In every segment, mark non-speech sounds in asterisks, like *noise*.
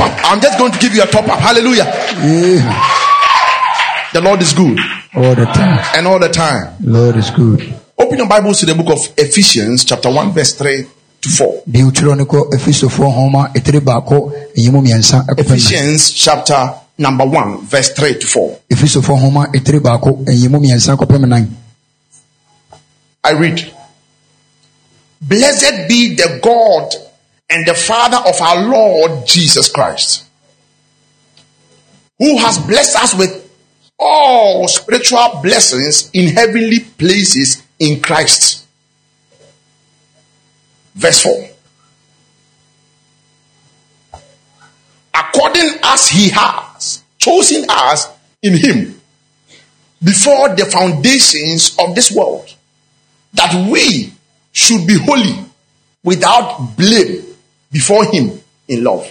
up. I'm just going to give you a top up. Hallelujah. Yeah. The Lord is good. All the time. And all the time. Lord is good. Open your Bibles to the book of Ephesians, chapter 1, verse 3 to 4. deɛ wotwerɛ no kɔ efisofoɔ nhoma ɛtiri baako ɛyɛ mu mmiɛnsa ɛkɔpɛ nnan. Ephesians, chapter number 1, verse 3 to 4. efisofoɔ nhoma ɛtiri baako ɛyɛ mu mmiɛnsa kɔpɛ I read. Blessed be the God and the Father of our Lord Jesus Christ, who has blessed us with all spiritual blessings in heavenly places in Christ. Verse 4. According as he has chosen us in him before the foundations of this world that we should be holy without blame before him in love.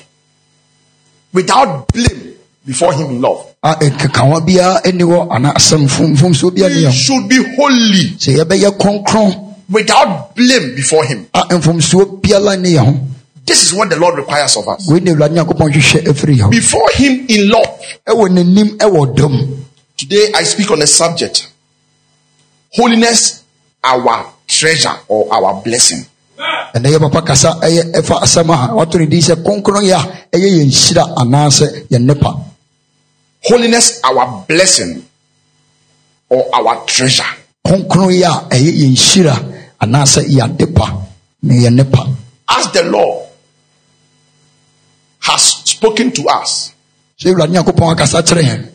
Without blame before him in love. Ah, eh, a nkekawa biara ɛni hɔ ana asɛm mfomsoɔ biara ni We should be holy sɛ yɛbɛyɛ kronkron without blame before him. Ah, eh, a mfomsoɔ biara ni yɛn ho This is what the Lord requires of us. wei na awurade nyankopɔn hwehwɛ afiri yɛn ho Before him in love. ɛwɔ n'anim ɛwɔ dɔm Today I speak on a subject. Holiness, our treasure or our blessing. Ɛnɛ yɛ papa kasa ɛyɛ ɛfa asɛm a wato ne din sɛ kronkron yɛ a ɛyɛ yɛn hyira anaasɛ yɛn nepa Holiness, our blessing or our treasure. kronkron yɛ a ɛyɛ eh, yɛn hyira anaasɛ yɛn ade pa ne yɛn nepa As the Lord has spoken to us sɛ awurade nyankopɔn akasa kyerɛ yɛn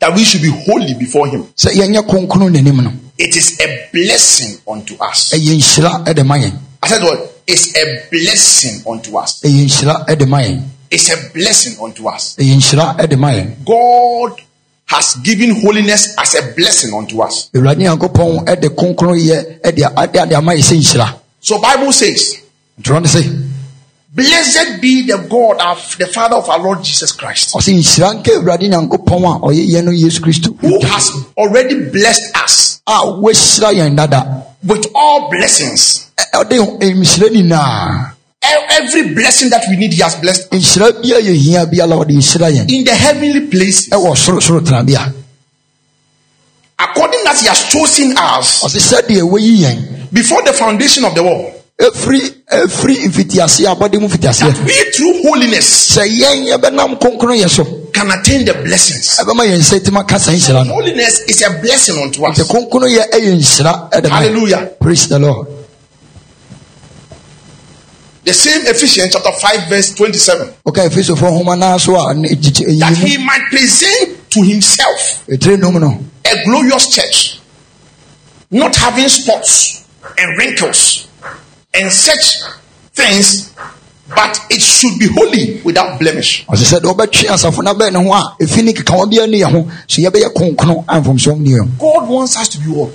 that we should be holy before him. sɛ yɛnyɛ kronkron n'anim no It is a blessing unto us. Eh, ɛyɛ nhyira ɛde eh, ma yɛn I said what? It's a blessing unto us. ɛyɛ nhyira ɛde ma yɛn It's a blessing unto us. ɛyɛ nhyira ɛde ma yɛn God has given holiness as a blessing unto us. So Bible says, Blessed be the God of the Father of our Lord Jesus Christ, ɔsɛ nhyira nka awurade nyankopɔn a ɔyɛ yɛn no yesu kristo who has already blessed us a wahyira yɛn dada. With all blessings. Ɔde nhyira nyinaa Every blessing that we need, He has blessed. Nhyira bia yɛ hia biala ɔde nhyira yɛn. In the heavenly place. ɛwɔ sorosoro tenabea. According as He has chosen us. Ɔsɛ sɛdeɛ wayi yɛn. Before the foundation of the world, Every ɛfiri mfitiaseɛ abɔde mu mfitiaseɛ. That we through holiness. Sɛ yɛn yɛbɛnam kronkron yɛ so can attain the blessings. ɛbɛma yɛn nsa tim aka saa nhyira no Holiness is a blessing unto us. kronkron yɛ ɛyɛ nhyira ɛde ma. Hallelujah. praise the lord The same Ephesians chapter 5, verse 27. Okay, efesofoɔ nhoma naa so a ne gyikyi That he might present to himself a glorious church, not having spots and wrinkles and such things, but it should be holy without blemish. ɔsɛ sɛ deɛ ɔbɛtwe asafo no abɛn ne ho a ɛfi ne kekawa biara ne yɛ ho so yɛbɛyɛ kronkron a ne yɛ God wants us to be what?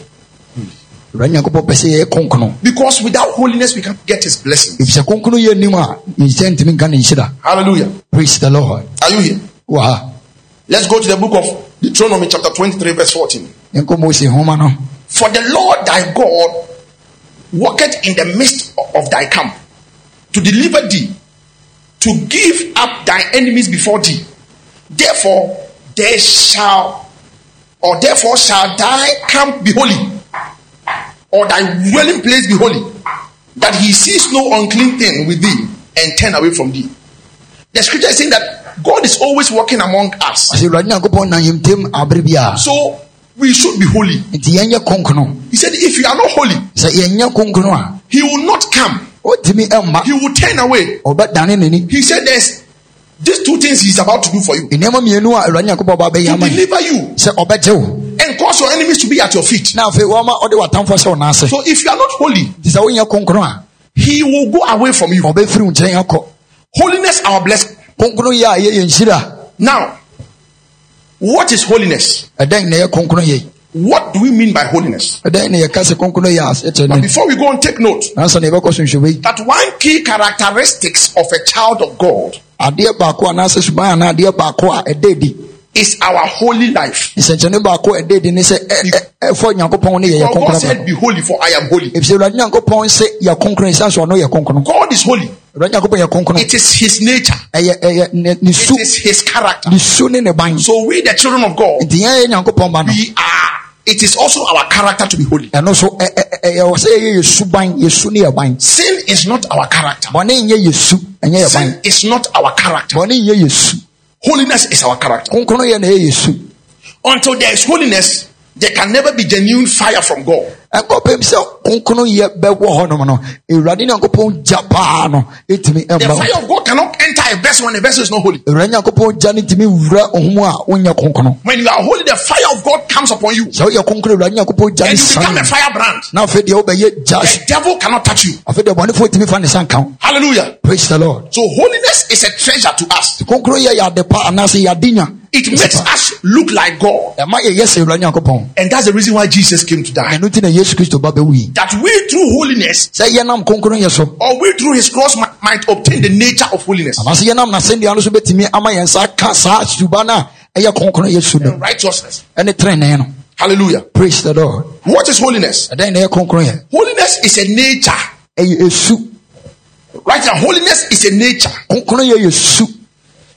awurade nyankopɔn pɛ sɛ yɛyɛ kronkron Because without holiness, we can't get his blessing. ɛfisɛ kronkron yɛ anim a nhyɛ ntimi nka ne nhyira Hallelujah. praise the lord Are you here? ha Let's go to the book of Deuteronomy, chapter 23, verse 14. yɛnkɔ mose nhoma no For the Lord thy God walketh in the midst of thy camp to deliver thee, to give up thy enemies before thee. Therefore, there shall, or therefore shall thy camp be holy, or thy dwelling place be holy, that he sees no unclean thing with thee and turn away from thee. The scripture is saying that God is always working among us. ɔsɛ awurade nyankopɔn nam yɛmtam abere biara So we should be holy. nti yɛnyɛ kronkron He said, if you are not holy, sɛ yɛnyɛ kronkron a he will not come. He will turn away. He said, there's these two things he's about to do for you nneɛma mmienu a awurade nyankopɔn ba bɛyɛ to deliver you sɛ ɔbɛgye wo and cause your enemies to be at your feet. na afei wɔma ɔde w'atamfoɔ sɛ wo naase So if you are not holy, nti sɛ wonyɛ kronkron a he will go away from you. ɔbɛfiri wo nkyɛn akɔ Holiness, our blessing. kronkron yɛ a ɛyɛ yɛn hyira Now, what is holiness? Ɛdɛn na ɛyɛ kronkron yɛ What do we mean by holiness? ɛdɛn na yɛka sɛ kronkron yɛ a ɛkyɛ But before we go and take note, nansa na yɛbɛkɔ so nhwɛwei that one key characteristics of a child of God adeɛ baako anaasɛ suban anaa adeɛ baako a ɛda adi is our holy life. baako sɛ ɛ- ɛ- nyankopɔn ne For God said, Be holy, for I am holy. ɛfisɛ awurade nyankopɔn sɛ yɛ kronkron ɛsiane sɛ ɔno yɛ kronkron God is holy. awurade nyankopɔn yɛ kronkron It is his nature. ɛyɛ ɛyɛ ne ne su It is his character. ne su ne ne ban So we, the children of God, nti yɛn yɛ nyankopɔn ba no we are. It is also our character to be holy. ɛno so ɛ- ɛ- ɛ- ɛyɛ sɛ yɛ su ban yɛ ne yɛ ban Sin is not our character. bɔne nyɛ yɛ su ɛnyɛ yɛ ban Sin is not our character. bɔne nyɛ yɛ su Holiness is our character. kronkron yɛ na ɛyɛ yɛ Until there is holiness, there can never be genuine fire from God. ɛnkɔpem sɛ kronkron yɛ bɛwɔ hɔnom no awurade nyankopɔn gya paa no ɛtumi The fire of God cannot a vessel when the vessel is not holy. awurade nyankopɔn gya no ntumi wura ɔhom a wonyɛ kronkron When you are holy, the fire of God comes upon you, sɛ woyɛ kronkron awurade nyankopɔn gya no and you become a firebrand. na afei deɛ wobɛyɛ gya The devil cannot touch you. afei deɛ bɔnefoɔ tumi fa ne sa nka wo Hallelujah. praise the lord So holiness is a treasure to us. Kronkron yɛ yɛ ade pa anaasɛ yɛ ade nya It makes us look like God, ɛma yɛyɛ sɛ awurade nyankopɔn? And that's the reason why Jesus came to die. ɛno nti na yesu kristo ba bɛwui That we through holiness sɛ yɛnam kronkron yɛ so. or we through His cross mi- might obtain the nature of holiness. Anaasɛ yɛnam nasɛnnua no so bɛtumi ama yɛn nsa ka saa suba no a ɛyɛ kronkron yɛ su no. And righteousness. ɛne trenee no. Hallelujah. praise the lord. What is holiness? ɛdɛn na ɛyɛ kronkron yɛ. Holiness is a nature. Right now, holiness is a nature. Kronkron yɛ yɛ su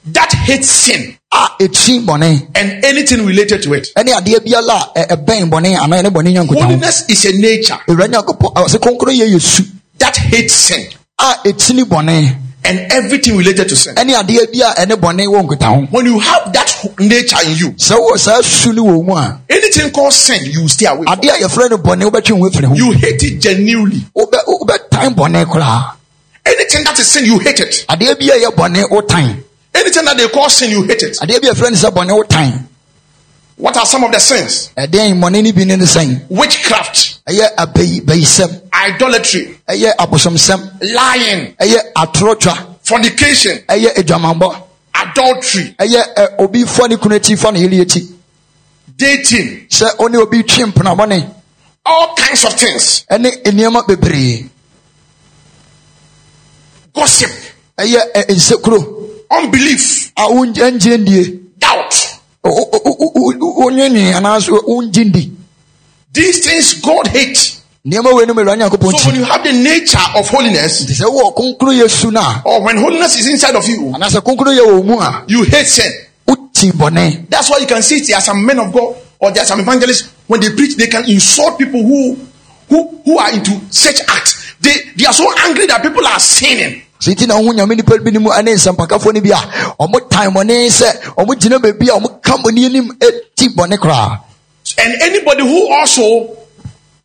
that hates sin a ɛkyi bɔne and anything related to it. ɛne adeɛ biala a ɛbɛn bɔne anaa ɛne bɔne nya nkota ho Holiness is a nature awurade nyankopɔn ɔ, sɛ kronkron yɛ yɛ su that hates sin a ɛkyini bɔne and everything related to sin. ɛne adeɛ bi a ɛne bɔne wɔ nkota ho When you have that nature in you, sɛ wɔ saa su no wɔ mu a anything called sin, you stay away. adeɛ a yɛfrɛ no bɔne wobɛtwe ho afiri ho You hate it genuinely. Wobɛ- wobɛtan bɔne koraa Anything that is sin, you hate it. adeɛ bi a ɛyɛ bɔne wotan Anything that they call sin, you hate it. adeɛ bi a no sɛ bɔne wotan What are some of the sins? ɛdeɛn mmɔne no bi ne ne sɛn. Witchcraft, ɛyɛ abayi bayisɛm. Idolatry, ɛyɛ abosomsɛm. Lying, ɛyɛ atorɔtwa fornication, ɛyɛ adwamammɔ adultery, ɛyɛ obi fa ne kunu ne yere akyi. Dating, sɛ ɔne obi twe mpenabɔne all kinds of things. ɛne nneɛma bebree. Gossip, ɛyɛ nsekuro unbelief, a wongye ndie doubt. wonwenwe anaasɛ wongye ndi These things God hates. nneɛma wei no ma awurade nyankopɔn So when you have the nature of holiness, nti sɛ wowɔ kronkro yɛ su no a or when holiness is inside of you, anaasɛ kronkro yɛ wɔ mu a you hate sin. That's why you can see there are some men of God or there are some evangelists when they preach, they can insult people who who who are into such acts. They they are so angry that people are sinning. Sɛ nti na wohu nyame nipa bi no mu ane nsɛmpakafoɔ no bi a ɔmo tan bɔne sɛ ɔmo gyina baabi a ɔmo ka bɔne anim ti bɔne koraa And anybody who also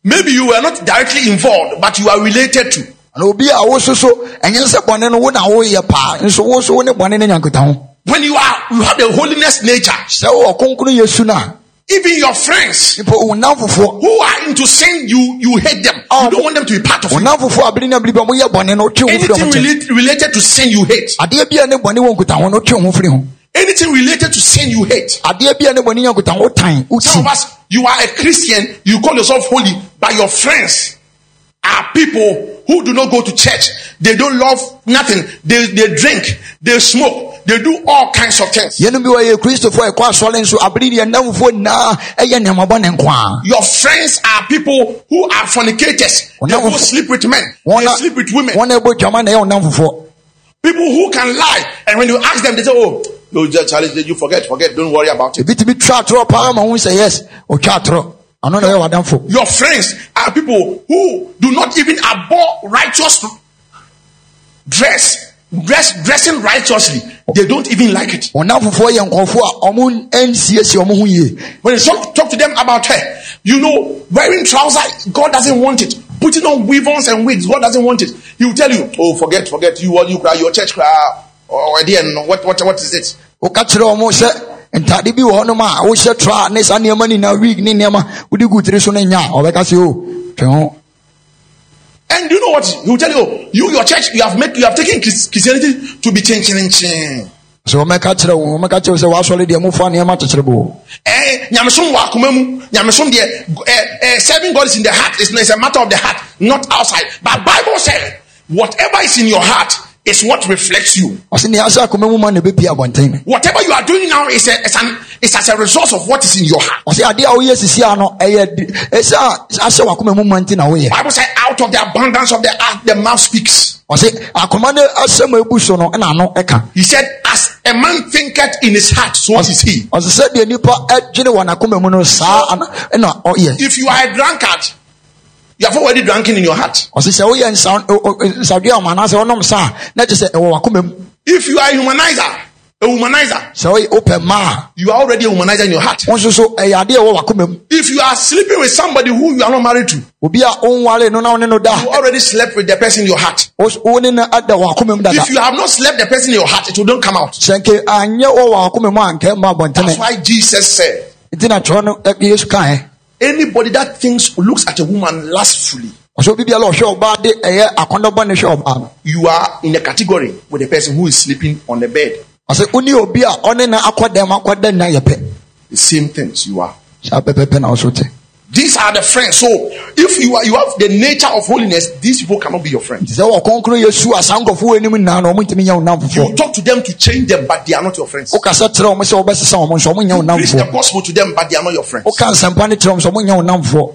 maybe you were not directly involved, but you are related to. na obi a wo so ɛnyɛ sɛ bɔne no wo na woyɛ paa nso wo so wo ne bɔne no nyankota ho. When you are you have the holiness nature, sɛ wowɔ kronkro yɛ su no a even your friends nipa wo nam fofoɔ who are into sin, you you hate them. Ah, you don't want them to be part of wo you. nam fofoɔ abere no abere bi a moyɛ bɔne no wotwe ho firi Anything relate, related to sin, you hate. adeɛ bi a ne bɔne wɔ nkuta ho no wotwe ho firi ho Anything related to sin, you hate. adeɛ bi a ne bɔne nya nkuta ho wotan Some of us, you are a Christian, you call yourself holy, but your friends are people who do not go to church. They don't love nothing. They, they drink, they smoke, they do all kinds of things. yɛnom bi wɔyɛ kristofoɔ a ɛkɔ asɔre nso abere deɛ namfoɔ nyinaa ɛyɛ nneɛma bɔne nko a Your friends are people who are fornicators. They who sleep with men, they sleep with women. wɔn a ɛbɔ dwama na ɛyɛ wo nam fofoɔ People who can lie, and when you ask them, they say, "Oh, no, just Charlie, you forget, forget, don't worry about it." ebi tumi twa atorɔ paa ma ho sɛ yes ɔtwa atorɔ ɔno na ɛyɛ wadamfo Your friends are people who do not even abhor righteous dress, dress dressing righteously. They don't even like it. wɔn nam fofoɔ yɛ nkɔfoɔ a ɔmo nsiesie ɔmo ho yie When you talk, talk to them about her, you know, wearing trousers, God doesn't want it. Putting on weave-ons and wigs, God doesn't want it. He will tell you, "Oh, forget, forget. You what you cry, your church cry, oh, or again, what, what, what is it?" woka kyerɛ ɔmo sɛ ntade bi wɔ hɔnom a wohyɛ tra ne saa nneɛma nyinaa wig ne nneɛma wode gu tiri so no nya ɔbɛka sɛ o twe ho And you know what? He will tell you, "Oh, "You, your church, you have made, you have taken Christianity to be ching ching ching." sɛ ɔmɛka kyerɛ wo ɔmɛka kyerɛ wo sɛ woasɔre deɛ mofa nneɛma kyekyere bo Eh, nyamesom wɔ akoma mu. Nyamesom deɛ, eh, eh, serving God is in the heart. It's, it's a matter of the heart, not outside. But Bible said, whatever is in your heart is what reflects you. ɔse nea asɛ akoma mu ma na ɛbɛpie abɔnten Whatever you are doing now is, a, is, an, is as a result of what is in your heart. ɔse adeɛ a woyɛ sisi a no ɛyɛ ɛsɛ a ahyɛ wakoma mu ma nti na woyɛ Bible said, out of the abundance of the heart, the mouth speaks. ɔse akoma ne asɛm a ebu so no ɛna ano ɛka He said, As a man thinketh in his heart, so is he. ɔse sɛdeɛ nipa ɛdwene wɔ n'akoma mu no saa ɛna ɔyɛ If you are a drunkard, you have already drunken in your heart. ɔse sɛ woyɛ nsa nsadeɛ ɔma anaasɛ wonom sa a na kyerɛ sɛ ɛwɔ w'akoma mu If you are a humanizer, a womanizer, woyɛ wopɛ mmaa you are already a womanizer in your heart. a wo nso so a ɛwɔ w'akoma mu If you are sleeping with somebody who you are not married to, obi a wonware no na wo ne no da you already slept with the person in your heart. wo wo ne no ada wɔ akoma mu If you have not slept the person in your heart, it will not come out. sɛ nke anyɛ wɔ wɔ akoma mu a nkɛ That's why Jesus said, nti na kyerɛ no ɛ- yesu kae anybody that thinks looks at a woman lustfully, ɔsɛ obi biara a ɔhwɛ ɔbaa de ɛyɛ akɔndɔbɔ ne hwɛ ɔbaa no you are in a category with the person who is sleeping on the bed. Ɔsɛ wone obi a ɔne na akɔ dɛm akɔ dɛm na yɛ pɛ The same things you are. saa pɛpɛpɛ na ɔso te These are the friends. So if you are you have the nature of holiness, these people cannot be your friends. sɛ wɔ kɔnkɔn yesu a saa nkɔfo wɔ anim na ɔmo ntumi nyɛ wo nam You talk to them to change them, but they are not your friends. wokasa kyerɛ ɔmo sɛ wobɛsesa ɔmo nso ɔmo nyɛ wo nam Preach the gospel to them, but they are not your friends. woka nsɛmpa no kyerɛ ɔmo sɛ ɔmo nyɛ wo nam fofoɔ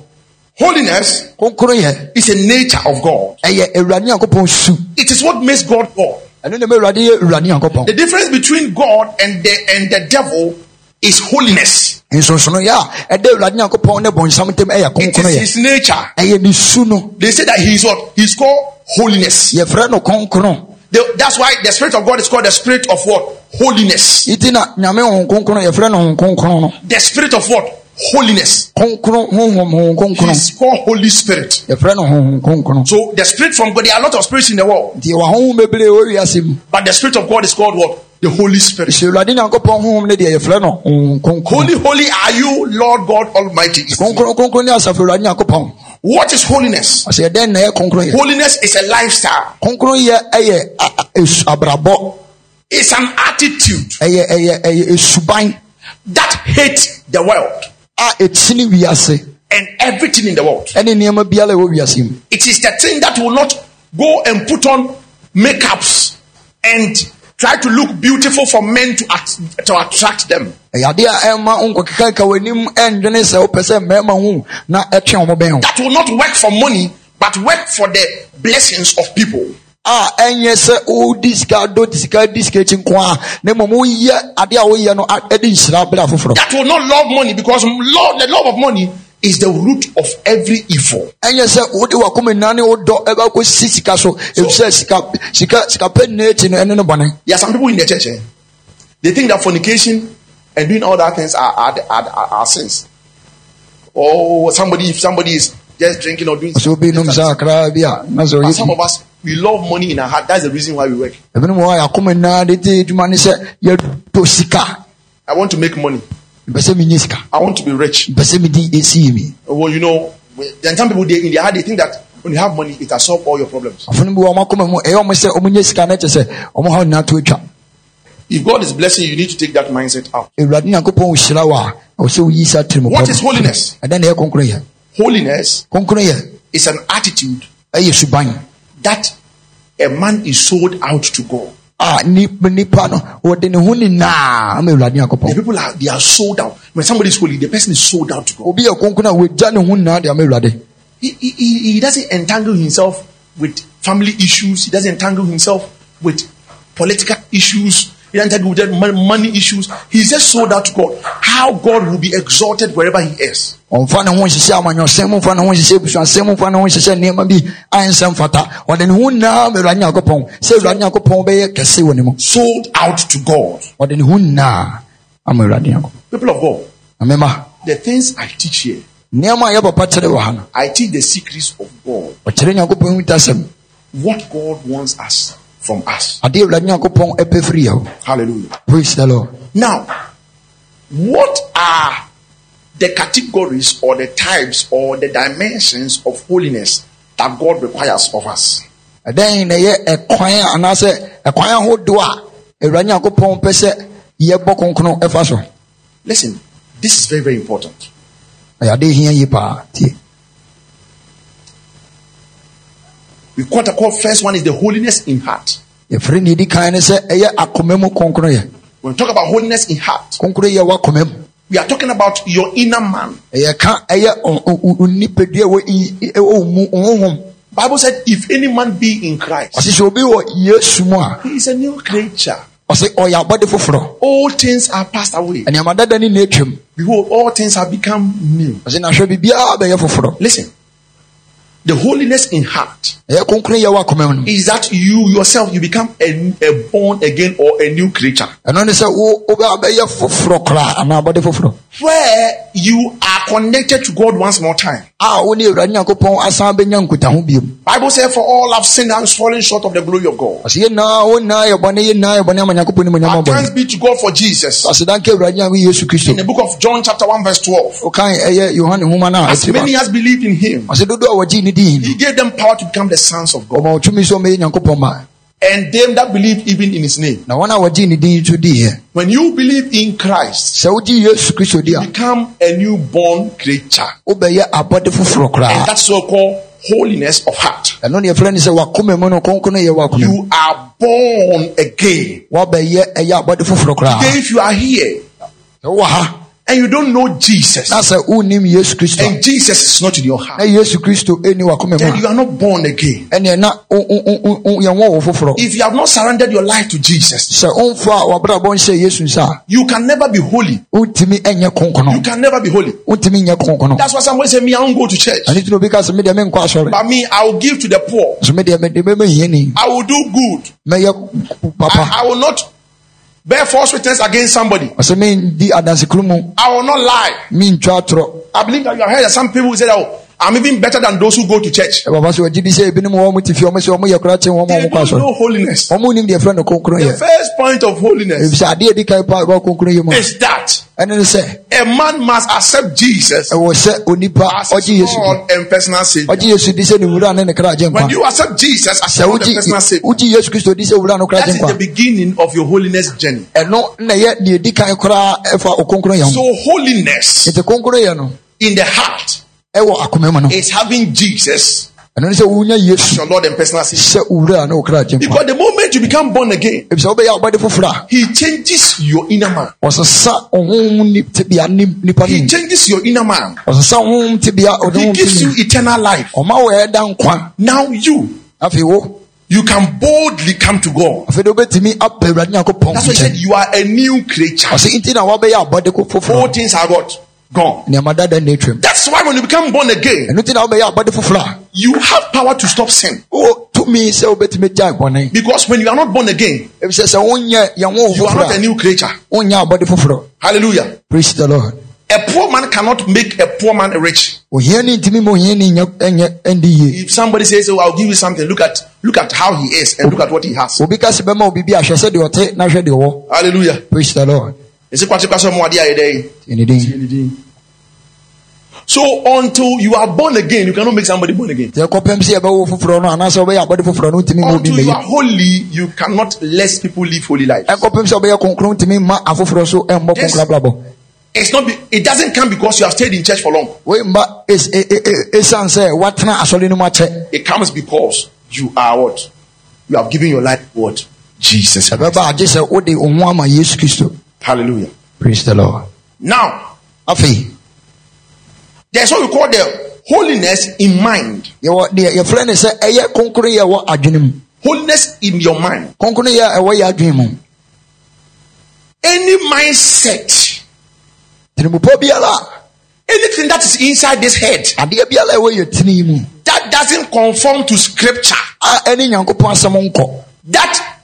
Holiness kɔnkɔn yɛ is a nature of God. ɛyɛ awurade nyankopɔn su It is what makes God God. Ɛno na ma awurade yɛ awurade nyankopɔn The difference between God and the and the devil is holiness. nsonsono yɛ a ɛda ne bɔnsam ntam ɛyɛ It is his nature. ɛyɛ ne su no They say that he is what? He's called holiness. The- that's why the spirit of God is called the spirit of what? Holiness. iti nyame honhom kɔnkɔn yɛfrɛ no honhom kɔnkɔn no The spirit of what? Holiness. kɔnkɔn honhom honhom kɔnkɔn He's called Holy Spirit. yɛfrɛ no honhom kɔnkɔn So the spirit from God, there are a lot of spirits in the world, nti yɛwɔ ahohom bebree wɔ wiase mu but the spirit of God is called what? The Holy Spirit. sɛ awurade nyankopɔn honhom no deɛ yɛfrɛ no honhom kɔnkɔn Holy, holy are you, Lord God Almighty. kɔnkɔn kɔnkɔn ne asafo awurade nyankopɔn What is holiness? ɔsɛ yɛdɛn na ɛyɛ kɔnkɔn yɛ Holiness is a lifestyle. kɔnkɔn yɛ ɛyɛ a- a- esu- abrabɔ It's an attitude that hates the world a ɛtini wiase and everything in the world. ɛne nneɛma biara ɛwɔ wiase mu It is the thing that will not go and put on makeups and try to look beautiful for men to, at, to attract them. ɛyɛ a ɛma nkɔkeka w'anim ɛndwene sɛ wopɛ sɛ mmarima hu na ɛtwe wɔn bɛn ho That will not work for money, but work for the blessings of people. A ɛnyɛ sɛ wodi sika do sika di sika akyi nko a na mmom woyɛ adeɛ a woyɛ no ɛde nhyira bere afoforɔ That will not love money because love, the love of money is the root of every evil. ɛnyɛ sɛ wode wakoma nyinaa ne wodɔ ɛbɛkɔ si sika so ɛfisɛ sika sika sika pɛ nyinaa akyi no ɛne no bɔne There are some people in the church, eh, they think that fornication and doing all that things are, are, are, are, are sins. Or somebody, if somebody is just drinking or doing sɛ obi nom saa kraa bi a na sɛ But some of us, we love money in our heart. That's the reason why we work. ɛbinom wɔ hɔ a yɛakoma nyinaa de di adwuma ne sɛ yɛdɔ sika I want to make money. mpɛ sɛ menyɛ sika I want to be rich. mpɛ sɛ medi ɛsii mi Well, you know, and some people they, in their heart they think that when you have money, it has solved all your problems. afono bi wɔ ɔmo mu ɛyɛ ɔmo sɛ ɔmo nyɛ sika na kyɛ sɛ ɔmo ha nyinaa to atwa If God is blessing you, you need to take that mindset out. awurade nyankopɔn wo hyira wo a ɛwɔ sɛ woyi saa tirim What is holiness? Ɛdɛn na ɛyɛ kronkron yɛ Holiness is an attitude that a man is sold out to God. a nipa nipa no wɔde ne ho nyinaa The people are they are sold out. When somebody is holy, the person is sold out to God. obi yɛ kronkron a wɔgya ne ho nyinaa de ama awurade He, he, he he doesn't entangle himself with family issues. He doesn't entangle himself with political issues. He entangle with mon- money issues. He's just sold out to God. How God will be exalted wherever he is. ɔmfa ne ho nhyehyɛ amanyɔsɛm mu mfa ne ho nhyehyɛ abusuasɛm mu mfa ne ho nhyehyɛ nneɛma bi ayɛ fata ɔde ne ho nyinaa ma awurade nyankopɔn sɛ awurade nyankopɔn bɛyɛ kɛse wɔ ne mu Sold out to God. ɔde ne ho nyinaa ama awurade nyankopɔn People of God, the things I teach here, nneɛma a yɛ papa kyerɛ wɔ ha no I teach the secrets of God. ɔkyerɛ nyankopɔn ho ntasɛm What God wants us from us. adeɛ awurade nyankopɔn ɛpɛ firi yɛ hɔ Hallelujah. praise the lord Now, what are the categories or the types or the dimensions of holiness that God requires of us? ɛdɛn na ɛyɛ ɛkwan a anaasɛ ɛkwan ahodoɔ a awurade nyankopɔn pɛ sɛ yɛbɔ kronkron ɛfa so Listen, this is very, very important. ɛyɛ ade hia yi paa tie We quote a quote. First one is the holiness in heart. yɛfrɛ ne ɛdi kan ne sɛ ɛyɛ akoma mu When we talk about holiness in heart, kronkron yɛ w'akoma mu we are talking about your inner man. Bible said, if any man be in Christ, ɔse sɛ obi wɔ yesu mu a he is a new creature. ɔse ɔyɛ abɔde foforɔ All things are passed away. nneɛma dada ne na atwam Behold, all things have become new. ɔse na hwɛ biribiara bɛyɛ foforɔ Listen, the holiness in heart ɛyɛ kronkron yɛ wɔ akoma mu no. is that you yourself you become a, a born again or a new creature. Ɛno ne sɛ wo wobɛ bɛyɛ foforɔ koraa anaa abɔde foforɔ. Where you are connected to God once more time. a wo ne awurade nyankopɔn asan bɛnya nkutaho biom Bible says "For all have sinned and fallen short of the glory of God." ɔse yɛnaa wo nyinaa yɛ bɔne yɛnaa yɛ bɔne ama nyankopɔn ne mu nyama Our thanks be to God for Jesus. asedanka awurade nyanko yesu kristo. In the book of John, chapter one, verse twelve, wokan ɛyɛ yohane homa no a as ɛtiri many as believed in Him, ɔse dodoɔ a wɔgyee ne din He gave them power to become the sons of God, ɔma ɔtumi sɛ ɔmɛyɛ nyankopɔn ma. And them that believe even in His name. na wɔn a wɔgyee ne din nso diiɛ When you believe in Christ, sɛ wogye yesu kristo di a become a newborn creature, and that's so-called holiness of heart. ɛno ne yɛfrɛ ne sɛ wakoma mu no kronkron yɛ wakoma mu. You are born again. wɔbɛyɛ ɛyɛ abɔde foforɔ koraa. Today, if you are here and you don't know Jesus, na sɛ wonnim yesu kristo and Jesus is not in your heart, na yesu kristo ɛni wakoma then you are not born again. wo- wo- wo- wo- yɛwɔ wo foforɔ If you have not surrendered your life to Jesus, sɛ womfa a wabrabɔ nhyɛ yesu you can never be holy. You can never be holy. wontumi nyɛ kronkron That's why somebody say, Me, I won't go to church. na obi ka sɛ medeɛ menkɔ asɔre But me, I will give to the poor. so medeɛ mede mɛma I will do good. I, I will not bear false witness against somebody. ɔsɛ mendi adansekuro mu I will not lie. I believe that you have heard that some people say that oh, I'm even better than those who go to church. papa sɛ wɔgye di sɛ ebinom wɔ mo te fie ɔmo sɛ ɔmo yɛ kora kyɛn wɔn a They don't know holiness. ɔmo nim deɛ frɛ no kronkron The first point of holiness ebisɛ adeɛ edi kan pa ɛbɛ kronkron yɛ mu a is that ɛne ne sɛ a man must accept Jesus ɛwɔ sɛ onipa as ɔgye his yesu di Lord and personal Savior. ɔgye yesu di sɛ ne wura ne ne kra agye When you accept Jesus as Lord and personal Savior, wogye yesu kristo di sɛ wura no kra that is the beginning of your holiness journey. ɛno na yɛ deɛ edi kan koraa ɛfa okronkron yɛ ho So holiness nti kronkron yɛ no in the heart ɛwɔ akoma mu no is having Jesus ɛno ne sɛ wonya as your Lord and personal Savior. sɛ wura ne wo kra agye nkwa Because the moment you become born again, ebisɛ wobɛyɛ abɔde foforɔ a He changes your inner man. ɔsesa ɔhonhom ni- tebea nim- nipa He changes your inner man. ɔsesa honhom tebea ɔde He gives you eternal life. ɔma wɔ ɛda nkwa Now you, you can boldly come to God. afei de wobɛtumi apa awurade nyankopɔn That's why he said you are a new creature. ɔsɛ nti na woabɛyɛ abɔde ko All things are what? Gone. nneɛma dada na atwam That's why when you become born again, ɛno nti na wobɛyɛ abɔde foforɔ a you have power to stop sin. wowɔ tumi sɛ wobɛtumi gyae bɔne Because when you are not born again, ebisɛ sɛ wonyɛ yɛn wo you are not a new creature. a wonyɛ abɔde foforɔ Hallelujah. praise the lord A poor man cannot make a poor man rich. ohiani ntumi ma ohiani nyɛ- ɛnyɛ ɛndi yie If somebody says, "Oh, I'll give you something," look at look at how he is and look at what he has. obi ka sɛ bɛma obi bi ahwɛ sɛ deɛ ɔte na hwɛ deɛ ɔwɔ Hallelujah. praise the lord Ese kwache kwa so aye dey. ɛne So until you are born again, you cannot make somebody born again. sɛ ɛkɔpem sɛ yɛbɛwo foforɔ no anaasɛ wobɛyɛ abɔde foforɔ no wotumi ma obi Until you are holy, you cannot let people live holy life. ɛkɔpem sɛ wobɛyɛ kronkron wotumi ma afoforɔ so ɛmbɔ Yes. kronkron abrabɔ It's not. Be, it doesn't come because you have stayed in church for long. wei mba es- ɛsiane sɛ woatena asɔre no mu akyɛ It comes because you are what you have given your life to what Jesus. Christ. Ɛbɛba agye sɛ wode wo ho ama yesu kristo Hallelujah. praise the lord. Now afei there's what we call the holiness in mind. Your deɛ yɛfrɛ ne sɛ ɛyɛ kronkron yɛ ɛwɔ adwene mu Holiness in your mind. kronkron yɛ ɛwɔ yɛ Any mindset, anything that is inside this head. Adeɛ biara a ɛwɔ yɛ tini yi mu. That doesn't conform to scripture, a ɛne nyankopɔn asɛm nkɔ. That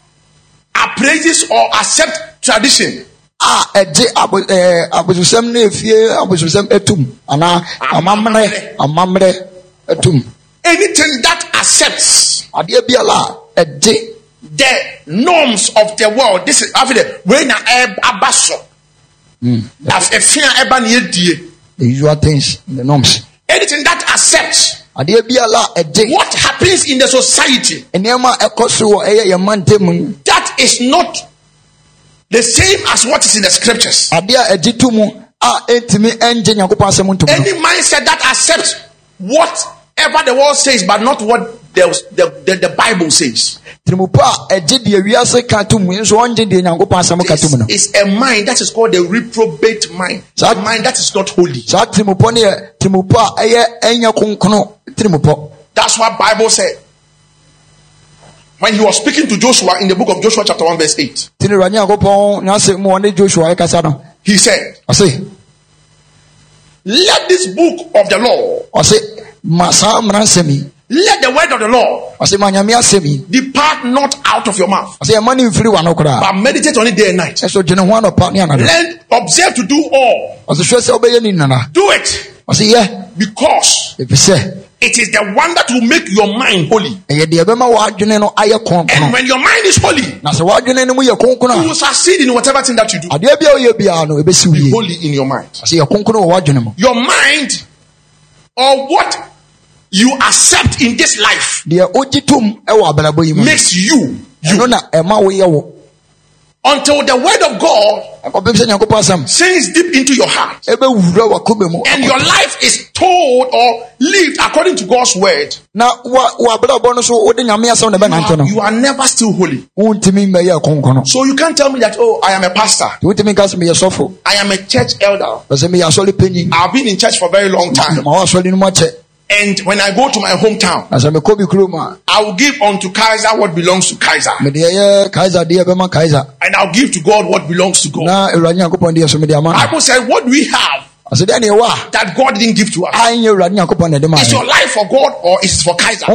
appraises or accepts tradition, a ɛgye abo- ɛɛ, abosomsɛm no efie abosomsɛm etum. Anaa amammerɛ amammerɛ. etum. Anything that accepts adeɛ biara a ɛgye. the norms of the world. This is after the when na aba so. As a fear eba ne yedie. the usual things the norms. Anything that accepts adeɛ biara a ɛgye. what happens in the society nneɛma a ɛkɔ so wɔ ɛyɛ yɛn mantam that is not the same as what is in the scriptures. adeɛ a ɛgye to mu a ɛntumi ɛngye nyankopɔn asɛm ntom no Any mindset that accepts whatever the world says, but not what the, the, the, the Bible says, tirimupɔ a ɛgye deɛ wiase ka to mu nso ɔngye deɛ nyankopɔn asɛm ka to mu no is, a mind that is called the reprobate mind. A mind that is not holy. saa tirimupɔ no yɛ tirimupɔ a ɛyɛ ɛnyɛ kronkron tirimupɔ That's what Bible said. When he was speaking to Joshua in the book of Joshua chapter 1 verse 8, nti ne awurade nyankopɔn n'asɛm mu ɔne joshua ɛkasa no he said, let this book of the law, ɔse ma saa mmara nsɛm let the word of the law ɔse ma nyame asɛm yi depart not out of your mouth, ɔse ɛma ne mfiri wa no koraa but meditate on it day and night. ɛso dwene ho anɔpa ne anadwo Learn, observe to do all. ɔse hwɛ sɛ wobɛyɛ ne nyinara Do it because it is the one that will make your mind holy. ɛyɛ deɛ ɛbɛma w'adwene no ayɛ And when your mind is holy, na sɛ w'adwene no mu yɛ kronkron you will succeed in whatever thing that you do. adeɛ bia woyɛ biara no ɛbɛsi wo Be holy in your mind. ɔse yɛ kronkron wɔ w'adwene mu Your mind or what you accept in this life deɛ wogye tom ɛwɔ abrabɔ yi mu no, makes you you na ɛma woyɛ wo until the word of God ɛkɔpem sɛ nyankopɔn asɛm. sinks deep into your heart. Ɛbɛwura w'akoma mu and your life is told or lived according to God's word. na wa- w'abrabɔ no so wode nyame asɛm na You are, you are never still holy. wontumi mmɛyɛ kronkron So you can't tell me that, oh, I am a pastor, nti wontumi nka sɛ meyɛ I am a church elder. pɛ sɛ meyɛ asɔre panyin I've been in church for a very long time. Ma woasɔre no mu akyɛ And when I go to my hometown, na sɛ mekɔ bi kurom a I will give unto Kaiser what belongs to Kaiser. mede ɛyɛ kaisa deɛ ɛbɛma kaisa And I'll give to God what belongs to God. na awurade nyankopɔn deɛ so mede ama no Bible said, what do we have ɔsɛ dɛn ne ɛwɔ a that God didn't give to us? anyɛ awurade nyankopɔn na ɛde ma Is your life for God or is it for Kaiser?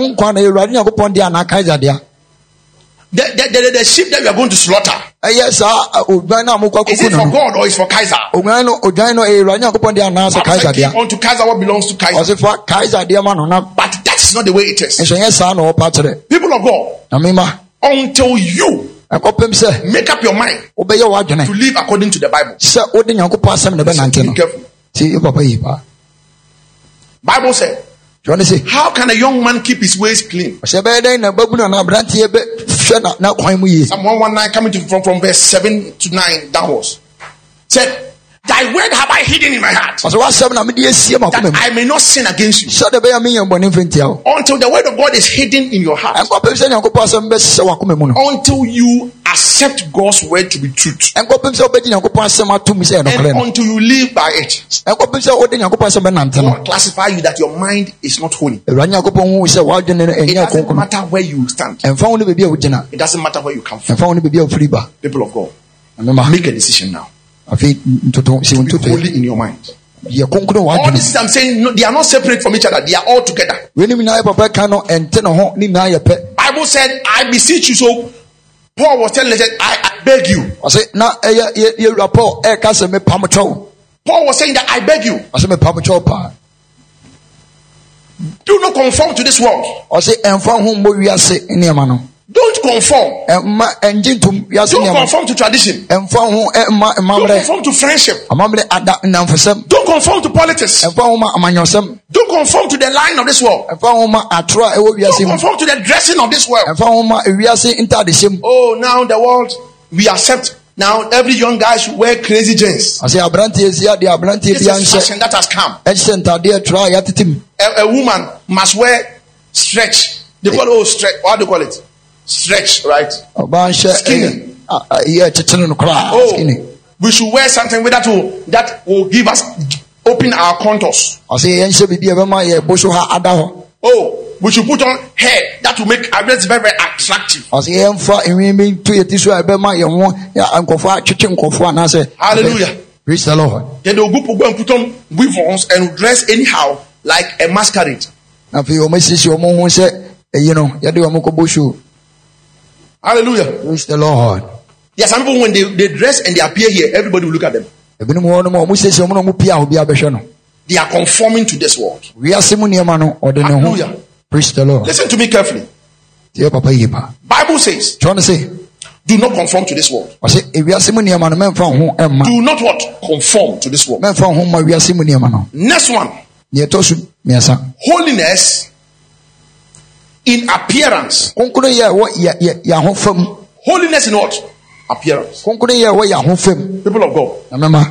The, the, the, the sheep that you are going to slaughter, ɛyɛ saa a, odwan no a mokɔ is it for God or is it for Kaiser? odwan no odwan no ɛyɛ awurade nyankopɔn deɛ anaa sɛ Bible kaisa said, give deɛ unto Kaiser what belongs to Kaiser. ɔse fa kaisa deɛ ma no na But that is not the way it is. nso ɛnyɛ saa na wɔpa kyerɛ People of God, until you make up your mind to live according to the Bible. sɛ wode nyankopɔn asɛm na ɛbɛnante Be no careful. nti papa yi paa Bible said, kyerɛ ne se how can a young man keep his ways clean? ɔsɛ ɛbɛyɛ dɛn na babunu na aberanteɛ bɛhwɛ na- na kwan mu yie Psalm 119 coming to, from, from verse 7 to 9 downwards. Said, Thy word have I hidden in my heart, ɔsɛ w'asɛm na mede that I may not sin against you. sɛde bɛyɛ menyɛ bɔne mfiri ntia wo Until the word of God is hidden in your heart. ɛnkɔpem sɛ nyankopɔn asɛm bɛsɛ w'akoma mu no Until you accept God's word to be truth. ɛnkɔpem sɛ wobɛgye nyankopɔn asɛm atom sɛ And until you live by it. ɛnkɔpem sɛ wode nyankopɔn asɛm bɛnante no God classify you that your mind is not holy. awurade nyankopɔn hu sɛ w'adwene no It doesn't matter where you stand. ɛmfa wo no baabi a wogyina It doesn't matter where you come from. ɛmfa wo no baabi a wofiri ba People of God, make a decision now. Afei ntoto si ntoto holy in your mind. yɛ All this I'm saying, no, they are not separate from each other. They are all together. weinom nyinaa yɛ papa ka no ɛnte ne ho ne nyinaa yɛ pɛ Bible said, I beseech you. So Paul was telling us, I, I beg you. ɔsɛ na ɛyɛ yɛ- yɛwura paul ɛɛka sɛ mepam kyɛw Paul was saying that I beg you, ɔsɛ mepam kyɛw paa do not conform to this world. ɔsɛ ɛmfa ho mmɔ wiase nneɛma no Don't conform. ɛmma ɛngye ntom wiase Don't conform to tradition. ɛmfa ho ɛmma Don't conform to friendship. amammerɛ ada nnamfosɛm Don't conform to politics. ɛmfa ho ma amanyɔsɛm Don't conform to the line of this world. ɛmfa ho ma atoro a ɛwɔ Don't conform to the dressing of this world. ɛmfa ho ma wiase ntadehyɛ mu Oh, now the world, we accept. Now every young guy should wear crazy jeans. ɔsɛ aberanteɛ si adeɛ aberanteɛ This is fashion that has come. ɛhyɛ ntadeɛ toro a yɛatete mu A, a woman must wear stretch. They call it oh stretch. What do you call it? Stretch, right? Skinny. ɛyɛ- a- a- yɛ kyekyere no koraa Oh, skinny we should wear something with that will that will give us open our contours. ɔsɛ yɛnhyɛ eh, biribi a ɛbɛma yɛ bo so ha ada hɔ Oh, we should put on hair that will make our dress very very attractive. ɔsɛ yɛmfa nhwi bi nto yɛ ti so a ɛbɛma yɛn ho yɛ- nkɔfoɔ atwetwe nkɔfoɔ anaasɛ Hallelujah. praise the lord Then they'll go, go and put on weave-ons and dress anyhow like a masquerade. na afei Hallelujah. praise the lord There are some people when they, they dress and they appear here, everybody will look at them. ebinom wɔ nom a wɔn siesie wɔn na wɔn pia a obi abɛhwɛ no They are conforming to this world. wiase mu nneɛma no ɔde ne Hallelujah. praise the lord Listen to me carefully. tiɛ papa yie Bible says, no se do not conform to this world. ɔsɛ ewiase mu nneɛma no mɛmfa wo ho ɛmma Do not what? Conform to this world. mɛmfa wo ho in appearance. kronkron yɛ ɛwɔ yɛ yɛ yɛ ahofam Holiness in what? Appearance. kronkron yɛ ɛwɔ yɛ ahofam People of God. na mɛma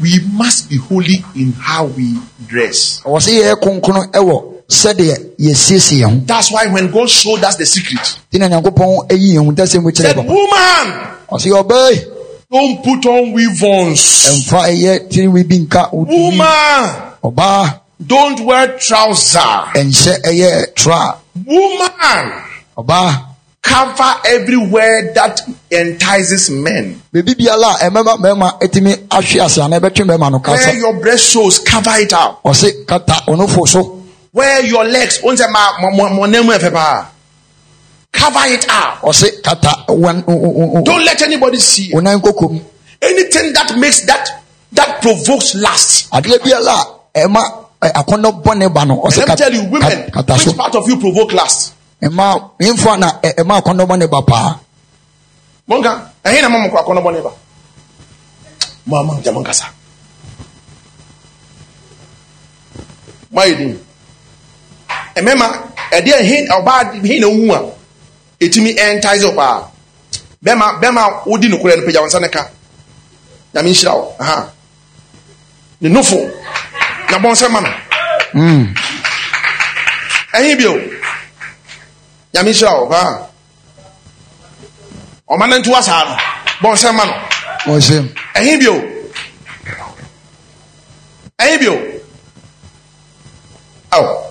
We must be holy in how we dress. ɔwɔ sɛ yɛyɛ kronkron ɛwɔ sɛdeɛ yɛsiesie yɛn ho That's why when God showed us the secret, nti na nyankopɔn ayi yɛn ho ntasɛm mu kyerɛ said, papa Woman, ɔsɛ yɛ ɔbaa yi don't put on weave-ons. ɛmfa ɛyɛ tirinwi bi nka wo tiri Woman, ɔbaa Don't wear trouser. ɛnhyɛ eh, ɛyɛ tra Woman, ɔbaa cover everywhere that entices men. biribi biara a eh, ɛmɛma mmarima etimi ahwe ase ana ɛbɛtwe mmarima no Where your breast shows, cover it up. ɔse kata so Where your legs, ma. Cover it up. ɔse kata Don't let anybody see. Anything that makes that that provokes lust. adeɛ biara a eh, ɛma ɛ, akɔnɔ bɔne ba no ɔse Let me kata tell you, women, kata so which part of you provoke lust? ɛma mfo na ɛ, ɛma akɔnɔ bɔne ba paa Monka, ɛhe na mama kɔ akɔnɔ bɔ ne ba? Mama, jaman kasa. Mo ayi din. Ɛmɛma, ɛdeɛ ɛhe ɔbaa he na ohu a etimi ɛntaise ɔbaa. Bɛma bɛma wodi no kura no pagya wɔn nsa ne ka. Nyame nhyira wo. Aha. Ne nofo. Na bɔn nsɛm ma no. Mm. Ɛhe bio. Nyame nhyira wo. Ha. Ɔma no nto asa no. Bɔn nsɛm ma no. ɔse ɛhin bi o ɛhin bi o awo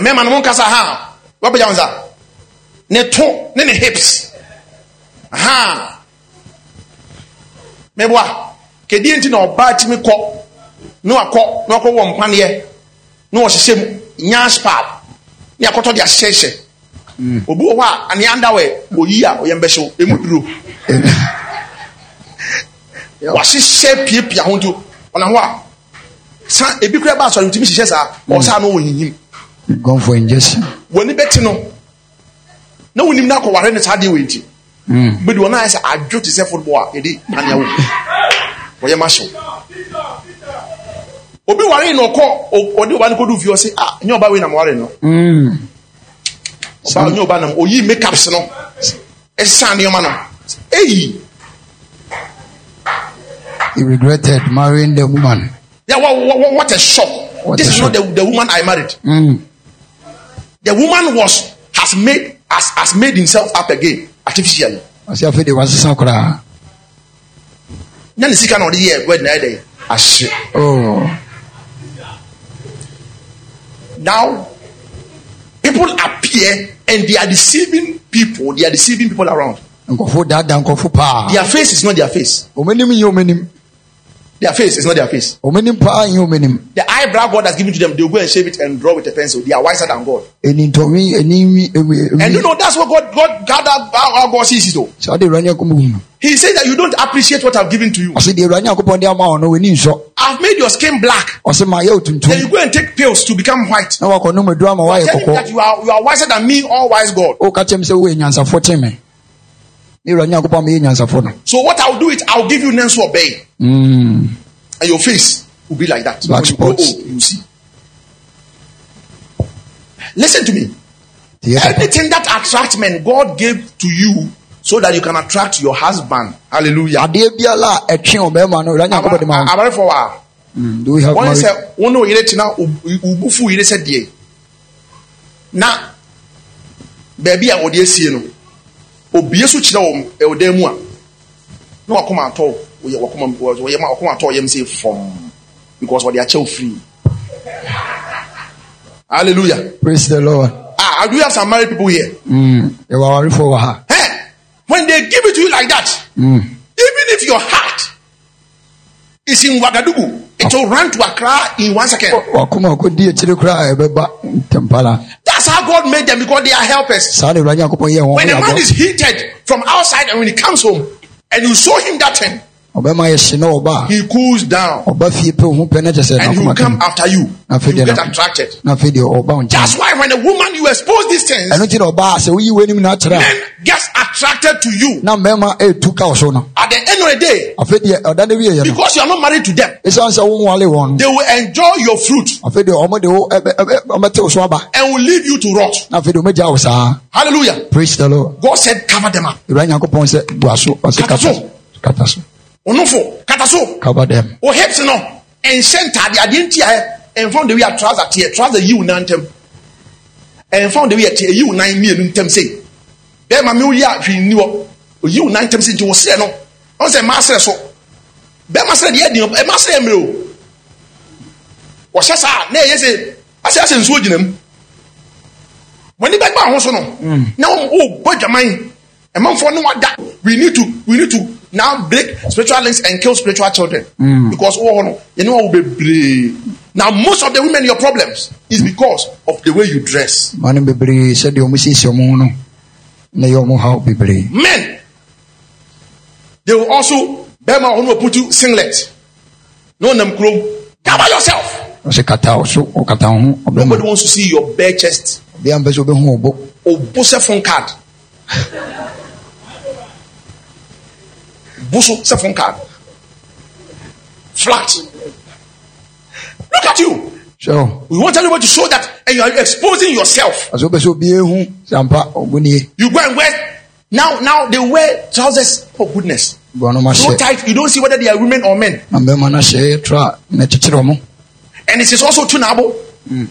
mmarima no mo nkasa ha wabɛgya wɔn nsa ne to ne ne hips ha mɛboa kedie nti na ɔbaa timi kɔ ne wakɔ ne wakɔ wɔ mpaneɛ ne wɔhyehyɛ mu nyash pad ne akɔtɔ de ahyehyɛhyɛ obi wɔ hɔ a ane underwear oyi a ɔyɛ mbɛhyew emu duro wahyehyɛ piapia ho nto ɔna hɔ a san ebi kura ba asɔre ntumi hyehyɛ saa ɔsaa no wɔ hinyim gone for injection. Wɔni bɛti no na wɔnim na akɔware ne saa deɛ wɔ nti Mm. bɛdi wɔn ayɛ sɛ adwo te sɛ football a yɛde panea wɔ wɔyɛ ma hyew obi ware na ɔkɔ ɔde ɔba no kɔdu fie ɔse ah nyɛ ɔba wei na maware no ɔba nyɛ ɔba nam oyi makeups no ɛsan nneɛma no eyi. He regretted marrying the woman. Yeah what, what, what a shock. What this a is shock. not the, the woman I married. Mm. the woman was has made has, has made himself up again artificially na ne sika na ɔde yɛ wedding ayɛ dɛ ahye. Oh. now people appear and they are deceiving people they are deceiving people around. Nkɔfo daadaa nkɔfo paa. Their face is not their face. Ɔmanim nyɛ ɔmanim their face is not their face. Ɔmanim paa nyɛ ɔmanim the eyebrow God has given to them they will go and shave it and draw with a pencil. They are wiser than God. And you know that's what God God God how, God sees it though. Sɛ ɔde awurade nyankopɔn hu no he said that you don't appreciate what I've given to you. Ɔse deɛ awurade nyankopɔn de ama wo no w'ani nsɔ I've made your skin black. Ɔse ma yɛ wo then you go and take pills to become white. Na wakɔnom aduru ama woayɛ tell me that you are you are wiser than me all wise God so what I'll do it I'll give you nenso obey. Mm. and your face will be like that. Black when you spots. old you see. Listen to me. Papa. anything that attracts men God gave to you so that you can attract your husband. Hallelujah. Adeɛ biara a ɛtwe ɔbɛrima no awurade nyankopɔn de ma wo abarefo wa. Mm, do we have wɔn married? sɛ wɔn ne oyere tena obufu yere sɛ deɛ na beebi a wɔde esie no obie so kyerɛ wɔn ɛwɔ dan mu a na wakoma atɔ wɔyɛ wakoma wɔyɛ ma wakoma atɔ yɛm sɛ fɔm because wɔde akyɛw free. Hallelujah. Praise the lord. Ah do you have some married people here. Mm. yɛwɔ awarefo wɔ ha. When they give it to you like that Mm. even if your heart is in Wagadugu it will run to Accra in one second. wakoma ɔkɔdi akyire koraa a ɛbɛba ntɛmpala That's how God made them because they are helpers. saa de awurade nyankopɔn yɛ When a man is heated from outside and when he comes home and you show him that thing, ɔbɛma yɛ hye na ɔba he cools down a ɔba fie pɛ ohun pɛ na kyɛ sɛ and he will come after you. Na You get attracted. na afei deɛ ɔba wo That's why when a woman you expose these things, ɛno nti na ɔbaa sɛ woyi w'anim na akyerɛ men gets attracted to you. na mmarima ɛretu ka wo so At the end of the day, afei deɛ ɔda no wieɛ no because you are not married to them, ɛsiane sɛ wonwale wɔn no they will enjoy your fruit afei deɛ ɔmo de wo ɛbɛ- ɛbɛ- ɔmɛte wo so aba and will leave you to rot. na afei deɛ ɔmɛgya wo saa Hallelujah. praise the lord God said, cover them up. awurade nyankopɔn sɛ bua so ɔse Kata kata so. Onofo, kataso. cover them. O hips no nhyɛ ntaade adeɛ nti a ɛnfa de wi a trouser teɛ trouser yi wo nan ntɛm ɛnfa de wi a teɛ yi wo nan mmienu ntɛm sei. Bɛrima mi yi a hwee ni wɔ oyi wo nan ntɛm sei nti wo srɛ no ɔn sɛ mmaa srɛ so. Bɛrima srɛ deɛ ɛdi ɛmmaa srɛ mmerɛ o. Ɔhyɛ saa na ɛyɛ sɛ asɛ asɛ nsuo gyina mu. Wɔn bɛgba ho so no na wɔn o bɔ dwaman. Ɛmanfoɔ no wada we need to we need to now break spiritual links and kill spiritual children. Mm. Because wɔ hɔ no yɛn ni wɔn wɔ bebree now most of the women your problems is because of the way you dress. Ma no bebree sɛdeɛ ɔmo siesie ɔmo ho no. Na ɛyɛ ɔmo haw bebree men they will also bɛrima wɔn no put you singlet. No nam kurom cover yourself. Ɔsɛ kata wo so oh, ɔkata wo oh, ho ɔbɛma nobody wants to see your bare chest. Bia mpɛ sɛ wobɛhu ɔbo obo phone card phone card flat. Look at you. So we want everybody to show that and you are exposing yourself. Ɔsɛ wopɛ sɛ obiaa hu sɛ ampa ɔbo nie you go and wear now now they wear trousers for goodness. Bɔ so tight you don't see whether they are women or men. Na mbɛma no hyɛ trɔ a na kyekyere ɔmo and it is also tunable mm.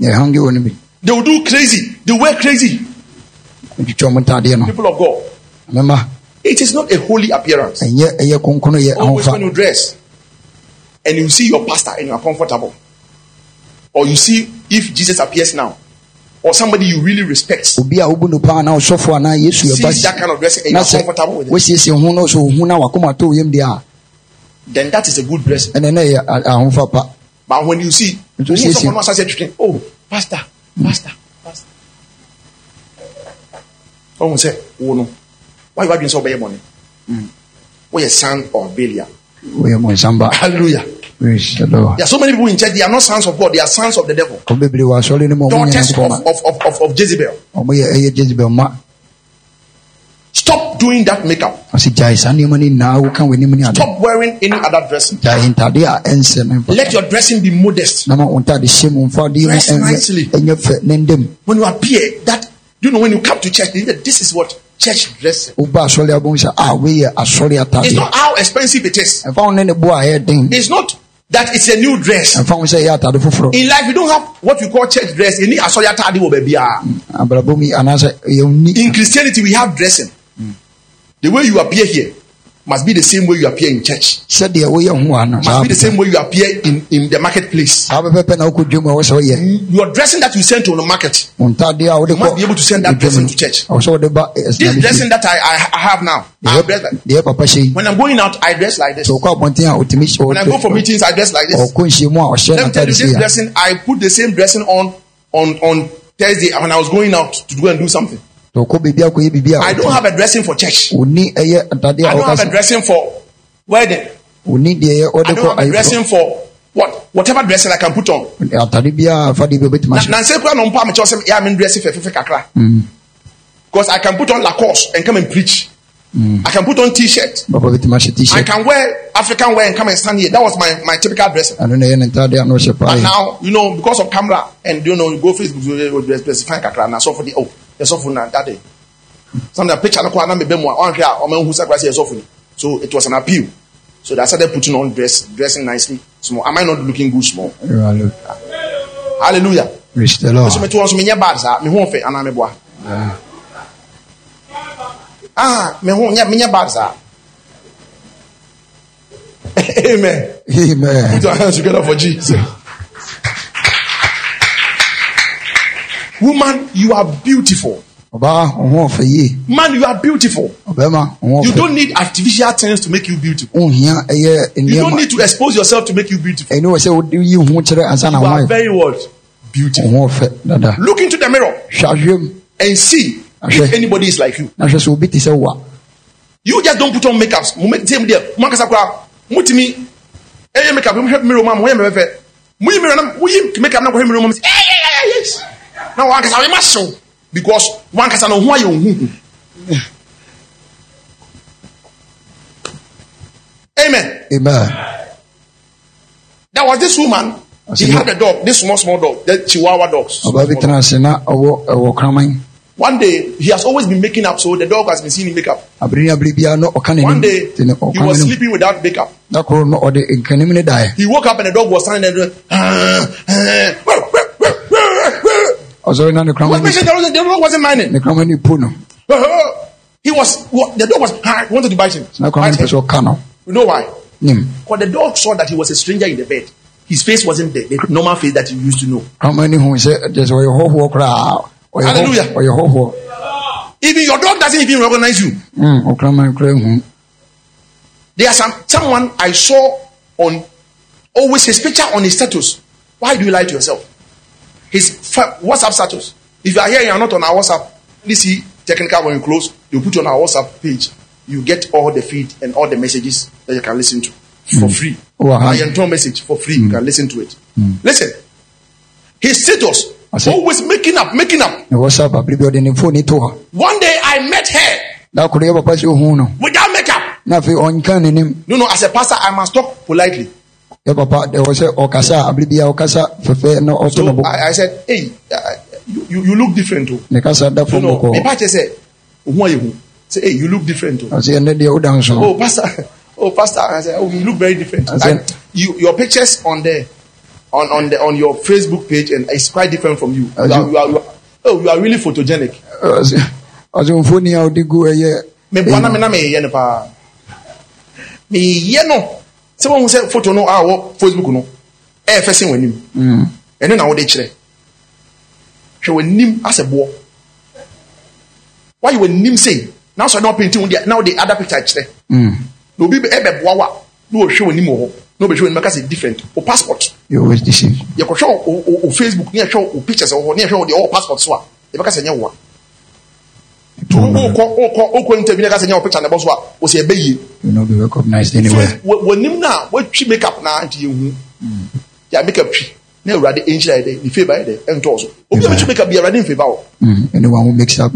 wɔ they will do crazy. They wear crazy. Twitwa ɔmo ntadeɛ no. People of god. Mɛma it is not a holy appearance. Ɛnyɛ ɛyɛ kronkrono yɛ always when you dress and you see your pastor and you are comfortable, or you see if Jesus appears now, or somebody you really respect, obi a wobu no paa na ɔsɔfo anaa yesu ɛba sees that kind of dressing and you are comfortable with it, wasiesie ho na ɔsɛ ohu na wakoma to yam deɛ a then that is a good dressing. ɛnɛ na ɛyɛ a- ahofa pa. But when you see, when someone else says, "Oh, pastor, mm. pastor, pastor," someone say, "Oh no, why you are doing so bad money? We are son of Belial." woyɛ mo nsamba Hallelujah. praise the lord There are so many people in church; they are not sons of God; they are sons of the devil, ɔmo bebree wɔ asɔre no mu ɔmo nyɛ daughters of, of, of, of, of Jezebel. ɔmo yɛ ɛyɛ jezebel Stop doing that makeup. ɔsi gyae saa nneɛma no nyinaa woka w'anim ne ade Stop wearing any other dressing. gyae ntade a ɛnsɛ no Let your dressing be modest. na ma wo ntade hyɛ mu mfa de mu Dress nicely. ɛnyɛ ɛnyɛ fɛ ne ndam When you appear, that you know when you come to church, this is what church dressing. woba asɔre abom sɛ a weyɛ asɔre It's not how expensive it is. ɛmfa wo ne ne bo a ɛyɛ den It's not that it's a new dress. ɛmfa wo sɛ ɛyɛ atade foforɔ In life, you don't have what we call church dress. You need a soya tadi wo baby. ah. abrabɔ mu yi anaasɛ ɛyɛ ni In Christianity, we have dressing. The way you appear here must be the same way you appear in church. sɛdeɛ woyɛ ho a no saa Must be the same way you appear in, in the marketplace. Your dressing that you send to the market. wo ntade a wode You must be able to send that dressing to church. ɛwɔ sɛ wode ba eh, This dressing that I, I, have now, I dress like, deɛ papa hyɛ yi when I'm going out, I dress like this. sɛ wokɔ abɔnten a wotumi hyɛ When I go for meetings, I dress like this. ɔkɔ nhyiamu a ɔhyɛ Let me tell you, this dressing, I put the same dressing on on on Thursday when I was going out to go and do something. Sɛ ɔkɔ biribi akɔyɛ biribi I a don't have a dressing for church. ɔni ɛyɛ ntade I a don't have a wɔka dressing for wedding. ɔni deɛ ɛyɛ I ɔde don't kɔ have a ayefo dressing for what whatever dressing I can put on. atade biara fa de bi obɛtumi Na ahyɛ na nse kura na mpa me kyerɛ sɛ yeah, I'm dressing for fefe kakra. Because I can put on Lacoste and come and preach. I can put on T-shirt. papa bɛtumi ahyɛ I t-shirt can wear African wear and come and stand here. That was my, my typical dressing. ɛno na ɛyɛ ne ntade a na ɔhyɛ paa But yi now, you know, because of camera and you know, you go Facebook, you will be specifying kakra na so for the oh, for na that day. Picture no kwa na me be mo on here o man who say kwase so it was an appeal. So they started putting on dress, dressing nicely. Small. Am I not looking good small? Hallelujah. praise the lord So me to so me nya bad sa, me ho fe ana me boa. Ah, me ho nya me nya bad sa. *laughs* Amen. amen Put your hands together for Jesus. Woman, you are beautiful. ɔbaa wo ho ɔfɛ Man, you are beautiful. ɔbɛrima wo ho You don't need artificial things to make you beautiful. You don't need to expose yourself to make you beautiful. ɛne wɔ sɛ wode yi wo ho kyerɛ ansa na You are very what? Beautiful. ho ɔfɛ dada Look into the mirror and see if anybody is like you. na hwɛ obi te sɛ wo You just don't put on makeup. Same there. Mo kasa kwa. Mutimi eh makeup. Mirror mama. Mo yɛ mɛfɛ. Mo yi mirror na mo yi makeup na ko mirror mama. Na wan kasa we must show because wan kasa no ho ayɛ ohu. Amen. amen There was this woman. She had a dog, this small, small dog, the Chihuahua dogs. ɔbaa bi tena ase na ɔwɔ ɛwɔ kraman One day, he has always been making up, so the dog has been seeing him make up. abere ne abere biara na ɔka One day, he was sleeping without makeup. na koro no ɔde nkanim ne daeɛ He woke up and the dog was standing there doing, "Ah, ah, wah." ɔsɔre na ne was kraman making ne the dog, wasn't minding. kraman ne po no He was, what- the dog was, ah, wanted to bite him. na kraman Bite ne pɛ him. sɛ ɔka no You know why? nim Because the dog saw that he was a stranger in the bed. his face wasn't the, the normal face that you used to know. ama ni hu sɛ ɛkyɛ sɛ ɔyɛ hɔhoɔ koraa ɔyɛ hɔ- Hallelujah. ɔyɛ hɔhoɔ Even your dog doesn't even recognize you. Mm, ɔkraman kora hu There's some someone I saw on always his picture on his status. Why do you lie to yourself? His WhatsApp status. If you are here and you are not on our WhatsApp, please see technical when you close. You put you on our WhatsApp page. You get all the feed and all the messages that you can listen to for free. Wow. I enter message for free. You can listen to it. Listen. His status always making up, making up. na wɔsa babere bi ɔde ne foni to hɔ One day I met her da koro yɛ papa sɛ ohu no without makeup. na afei ɔnka n'anim No, no. As a pastor, I must talk politely. Papa sɛ ɔkasa a abere bi a ɔkasa fɛfɛ na no So I, I said, hey, uh, you, you, look different too. ne kasa da You fam me bɔkɔɔ pa say, who are you? Say, hey, you look different too. ɔsɛ ɛnɛ deɛ woda nso Oh, pastor, *laughs* oh, pastor. I said, oh, you look very different. I said- you, your pictures on there, on on the on your Facebook page, and it's quite different from you. You are, you are, you are, oh, you are really photogenic. ɔsɛ mfoni a wode gu ɛyɛ Me buana me na me ye no pa. Me ye no. Se won say photo no ah wo Facebook no. Eh fese wanim. Mm. ɛno na wode kyerɛ hwɛ w'anim asɛ boɔ wayɛ w'anim sei na sɔ na ɔpenti wo deɛ na wode other picture kyerɛ Mm. na obi bɛ- ɛbɛboa wo a na wɔhwɛ w'anim wɔ hɔ na wɔbɛhwɛ w'anim aka sɛ different wo passport you always deceive yɛkɔhwɛ wo- wo wo- wo facebook ne yɛhwɛ wo pictures wɔ hɔ ne yɛhwɛ wo deɛ ɔwɔ passport so a yɛbɛka sɛ nyɛ wo a wokɔ interview ka sɛ nyɛ wo picture na ɛbɔ so a wo sɛ ɛbɛyie Wɔ- w'anim no a woatwi makeup na nti yɛhu yɛ makeup twi na awurade ɛnhyira yɛ dɛ ne favour yɛ dɛ ɛntɔɔ so obi a bɛtwi makeup bi awurade mfavour wo mm. anyone who makes up